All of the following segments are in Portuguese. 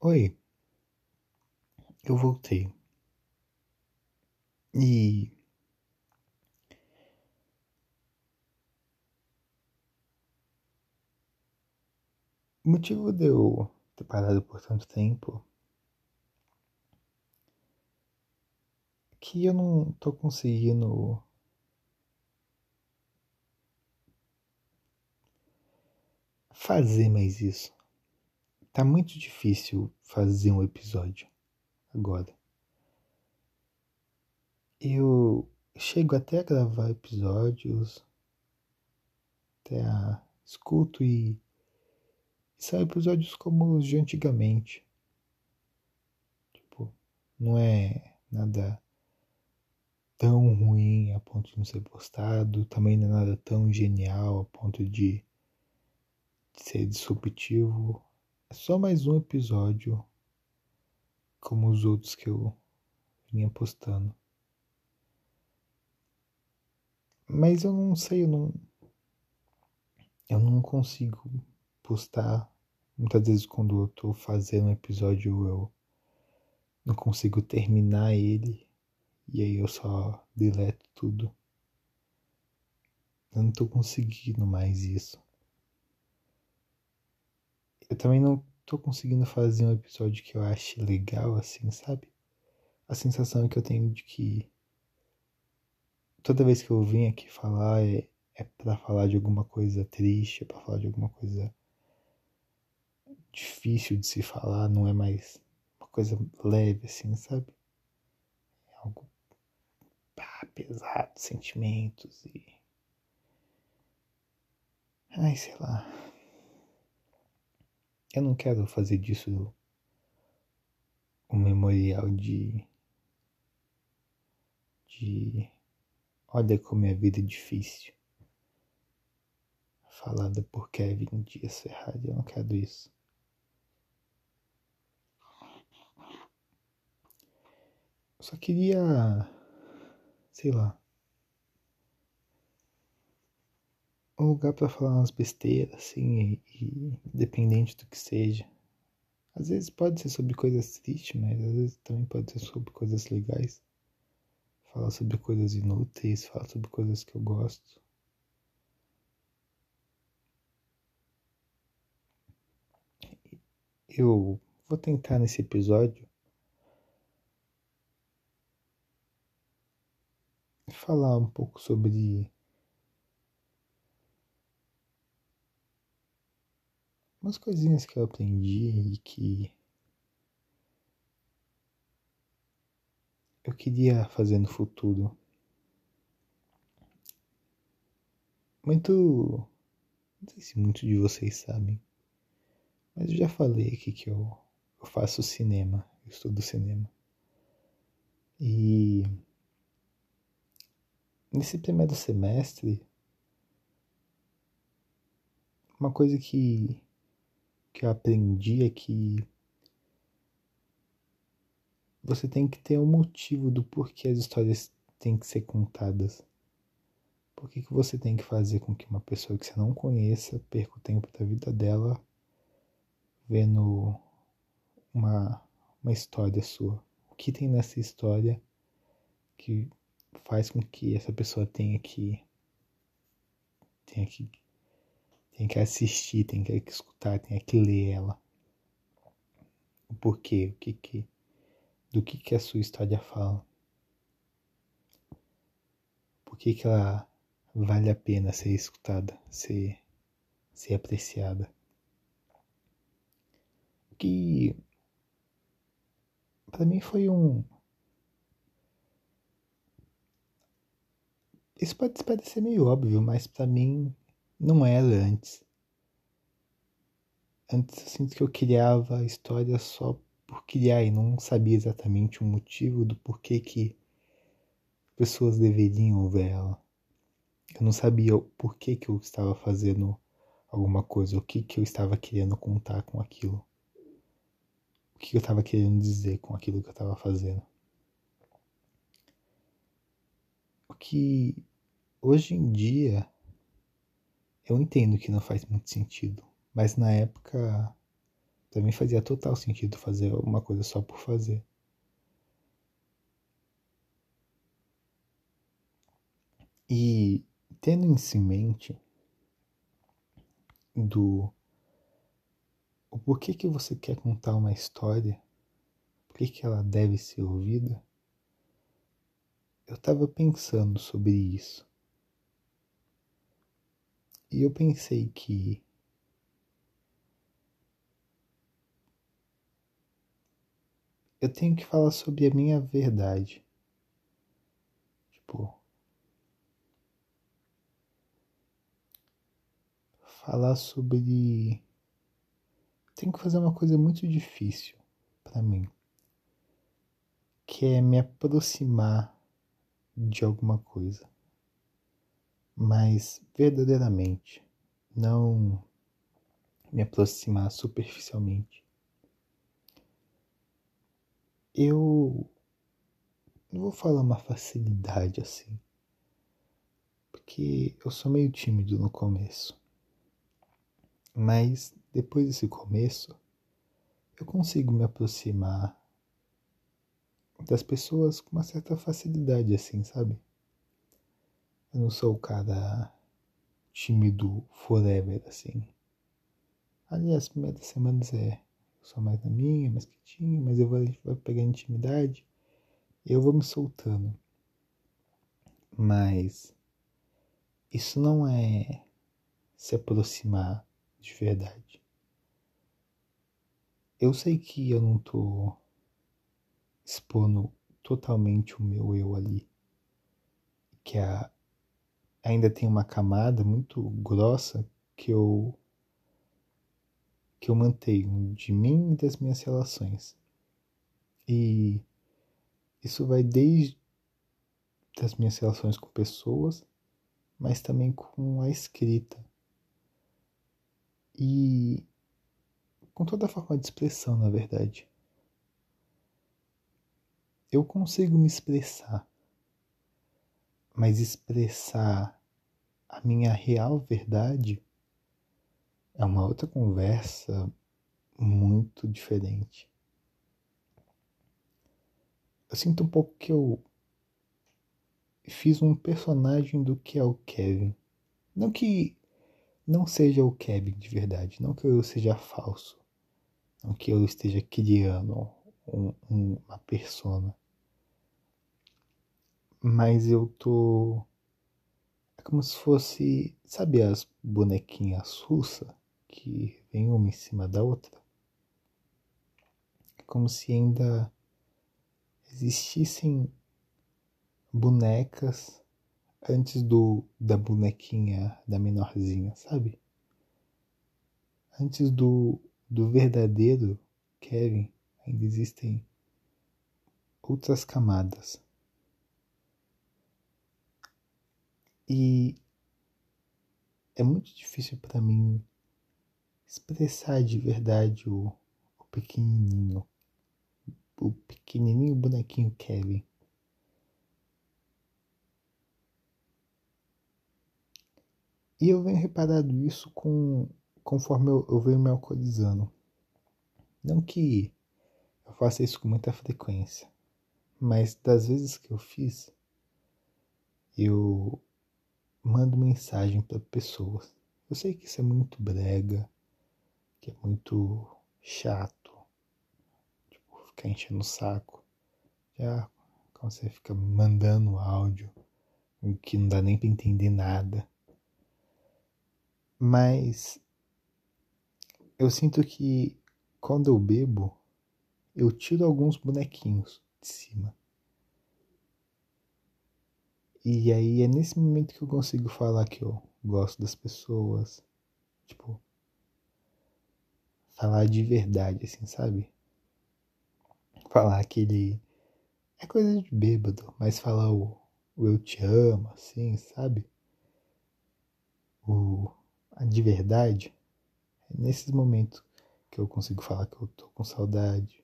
Oi, eu voltei. E. O motivo de eu ter parado por tanto tempo é que eu não tô conseguindo fazer mais isso. Tá muito difícil fazer um episódio agora. Eu chego até a gravar episódios, até a escuto e, são episódios como os de antigamente. Tipo, não é nada tão ruim a ponto de não ser postado, também não é nada tão genial a ponto de ser disruptivo é só mais um episódio como os outros que eu vinha postando. Mas eu não sei, eu não. Eu não consigo postar. Muitas vezes quando eu tô fazendo um episódio eu não consigo terminar ele. E aí eu só deleto tudo. Eu não tô conseguindo mais isso eu também não tô conseguindo fazer um episódio que eu ache legal, assim, sabe? A sensação que eu tenho de que toda vez que eu venho aqui falar é, é para falar de alguma coisa triste, é pra falar de alguma coisa difícil de se falar, não é mais uma coisa leve, assim, sabe? É algo pá, pesado, sentimentos e. Ai, sei lá. Eu não quero fazer disso um memorial de. de. Olha como é a vida difícil. Falada por Kevin Dias Ferrari. Eu não quero isso. Eu só queria. sei lá. Um lugar para falar umas besteiras, assim, e, e independente do que seja. Às vezes pode ser sobre coisas tristes, mas às vezes também pode ser sobre coisas legais. Falar sobre coisas inúteis, falar sobre coisas que eu gosto. Eu vou tentar nesse episódio falar um pouco sobre umas coisinhas que eu aprendi e que eu queria fazer no futuro. Muito. Não sei se muitos de vocês sabem, mas eu já falei aqui que eu, eu faço cinema, eu estudo cinema. E nesse primeiro semestre, uma coisa que que eu aprendi é que você tem que ter um motivo do porquê as histórias têm que ser contadas. Por que, que você tem que fazer com que uma pessoa que você não conheça perca o tempo da vida dela vendo uma, uma história sua? O que tem nessa história que faz com que essa pessoa tenha que tenha que tem que assistir, tem que escutar, tem que ler ela. O porquê, o que que, do que que a sua história fala. Por que que ela vale a pena ser escutada, ser, ser apreciada. Que para mim foi um Isso pode parecer meio óbvio, mas para mim não era antes. Antes eu sinto que eu criava a história só por criar e não sabia exatamente o motivo do porquê que pessoas deveriam ver ela. Eu não sabia o porquê que eu estava fazendo alguma coisa, o que, que eu estava querendo contar com aquilo. O que eu estava querendo dizer com aquilo que eu estava fazendo. O que hoje em dia eu entendo que não faz muito sentido, mas na época mim fazia total sentido fazer uma coisa só por fazer. E tendo isso em mente do o porquê que você quer contar uma história, por que ela deve ser ouvida, eu estava pensando sobre isso. E eu pensei que eu tenho que falar sobre a minha verdade. Tipo, falar sobre. Tenho que fazer uma coisa muito difícil para mim, que é me aproximar de alguma coisa, mas verdadeiramente, não me aproximar superficialmente eu não vou falar uma facilidade assim, porque eu sou meio tímido no começo. Mas depois desse começo, eu consigo me aproximar das pessoas com uma certa facilidade, assim, sabe? Eu não sou o cara tímido forever, assim. Aliás, as primeiras semanas é sou mais na minha, mais quietinho, mas eu vou, a gente vai pegar intimidade, eu vou me soltando. Mas isso não é se aproximar de verdade. Eu sei que eu não tô expondo totalmente o meu eu ali, que a, ainda tem uma camada muito grossa que eu que eu mantenho de mim e das minhas relações. E isso vai desde das minhas relações com pessoas, mas também com a escrita. E com toda a forma de expressão, na verdade. Eu consigo me expressar, mas expressar a minha real verdade é uma outra conversa muito diferente. Eu sinto um pouco que eu fiz um personagem do que é o Kevin. Não que não seja o Kevin de verdade, não que eu seja falso, não que eu esteja criando um, um, uma persona. Mas eu tô. Como se fosse. Sabe as bonequinhas russas? que vem uma em cima da outra. É como se ainda existissem bonecas antes do da bonequinha da menorzinha, sabe? Antes do do verdadeiro Kevin, ainda existem outras camadas. E é muito difícil para mim expressar de verdade o, o pequenininho, o pequenininho bonequinho Kevin. E eu venho reparando isso com, conforme eu, eu venho me alcoolizando. Não que eu faça isso com muita frequência, mas das vezes que eu fiz, eu mando mensagem para pessoas. Eu sei que isso é muito brega, que é muito chato, tipo, ficar enchendo o saco. Já quando você fica mandando áudio, que não dá nem pra entender nada. Mas eu sinto que quando eu bebo, eu tiro alguns bonequinhos de cima. E aí é nesse momento que eu consigo falar que eu gosto das pessoas. Tipo, falar de verdade, assim, sabe? Falar aquele. É coisa de bêbado, mas falar o, o eu te amo, assim, sabe? O. A de verdade. É nesses momentos que eu consigo falar que eu tô com saudade.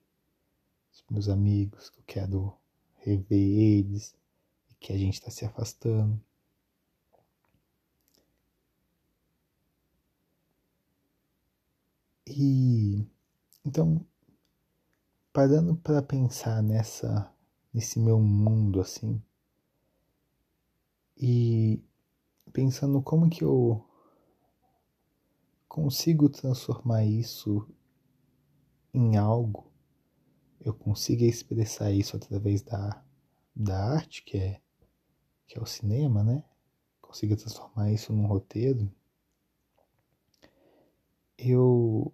Dos meus amigos, que eu quero rever eles. Que a gente tá se afastando. E Então, parando para pensar nessa nesse meu mundo assim e pensando como que eu consigo transformar isso em algo, eu consiga expressar isso através da, da arte, que é, que é o cinema, né? Consiga transformar isso num roteiro, eu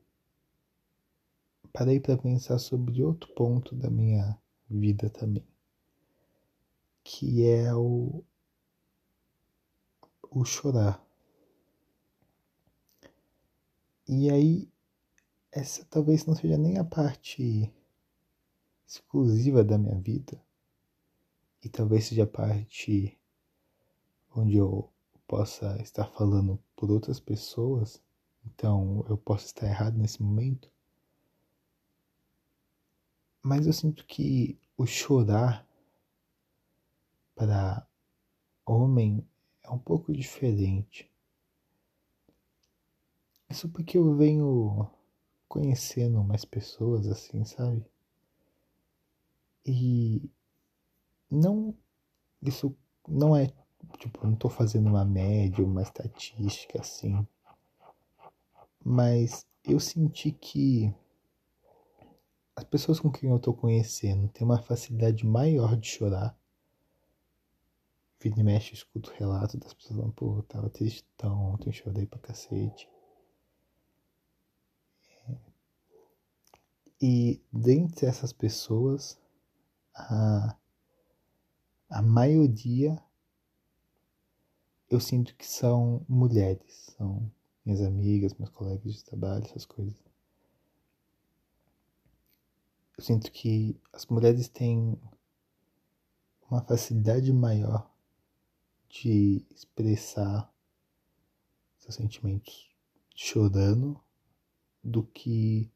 parei para pensar sobre outro ponto da minha vida também, que é o, o chorar. E aí, essa talvez não seja nem a parte exclusiva da minha vida, e talvez seja a parte onde eu possa estar falando por outras pessoas, então eu posso estar errado nesse momento. Mas eu sinto que o chorar para homem é um pouco diferente. Isso porque eu venho conhecendo mais pessoas assim, sabe? E não isso não é tipo, não tô fazendo uma média, uma estatística assim. Mas eu senti que as pessoas com quem eu tô conhecendo têm uma facilidade maior de chorar. Vira e mexe, escuto relato das pessoas falando, pô, eu tava tristão, ontem chorei pra cacete. É. E dentre essas pessoas, a, a maioria eu sinto que são mulheres, são minhas amigas, meus colegas de trabalho, essas coisas. Eu sinto que as mulheres têm uma facilidade maior de expressar seus sentimentos chorando do que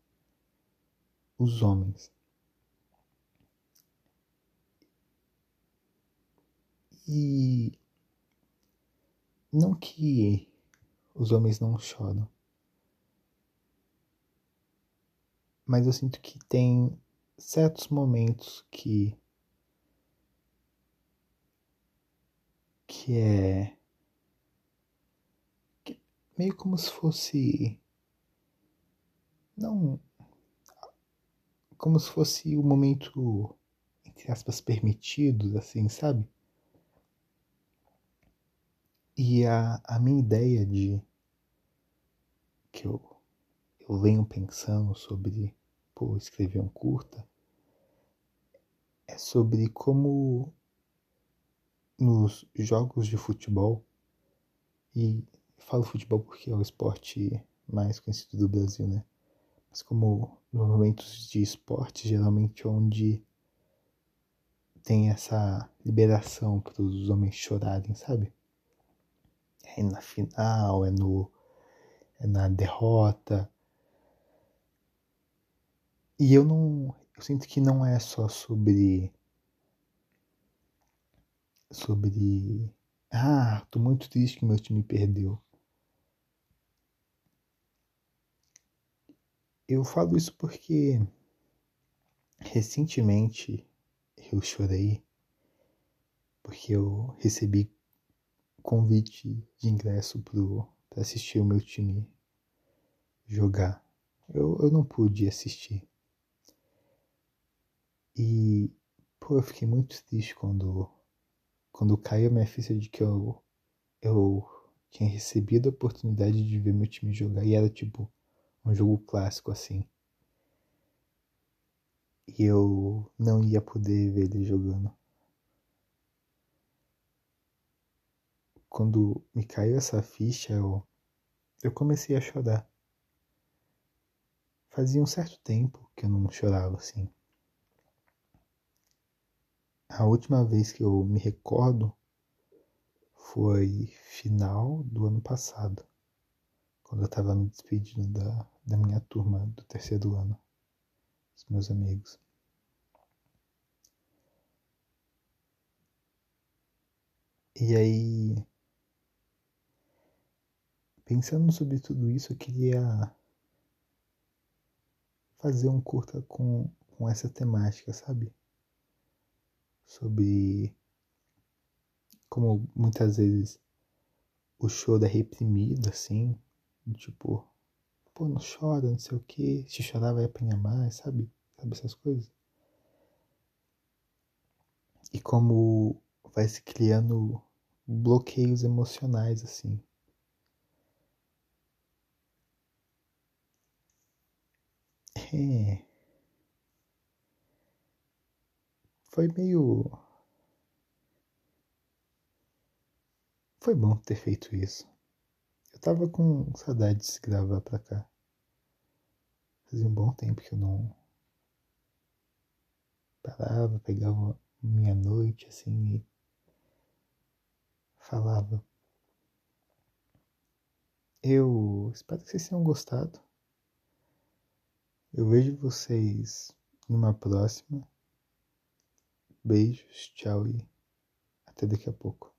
os homens. E não que os homens não choram, mas eu sinto que tem certos momentos que que é que meio como se fosse não como se fosse o momento entre aspas permitido assim sabe e a, a minha ideia de que eu, eu venho pensando sobre pô, escrever um curta é sobre como nos jogos de futebol, e falo futebol porque é o esporte mais conhecido do Brasil, né? Mas como nos momentos de esporte, geralmente onde tem essa liberação para os homens chorarem, sabe? É na final, é no é na derrota. E eu não, eu sinto que não é só sobre sobre ah, tô muito triste que meu time perdeu. Eu falo isso porque recentemente eu chorei porque eu recebi convite de ingresso para assistir o meu time jogar. Eu, eu não pude assistir. E, pô, eu fiquei muito triste quando, quando caiu a minha ficha de que eu, eu tinha recebido a oportunidade de ver meu time jogar. E era tipo um jogo clássico assim. E eu não ia poder ver ele jogando. Quando me caiu essa ficha, eu, eu comecei a chorar. Fazia um certo tempo que eu não chorava assim. A última vez que eu me recordo foi final do ano passado, quando eu estava me despedindo da, da minha turma do terceiro ano, dos meus amigos. E aí Pensando sobre tudo isso, eu queria fazer um curta com, com essa temática, sabe? Sobre como muitas vezes o choro é reprimido, assim, tipo, pô, não chora, não sei o que, se chorar vai apanhar mais, sabe? Sabe essas coisas? E como vai se criando bloqueios emocionais, assim. É. Foi meio. Foi bom ter feito isso. Eu tava com saudades de gravar pra cá. Fazia um bom tempo que eu não parava, pegava minha noite assim e falava. Eu espero que vocês tenham gostado. Eu vejo vocês numa próxima. Beijos, tchau e até daqui a pouco.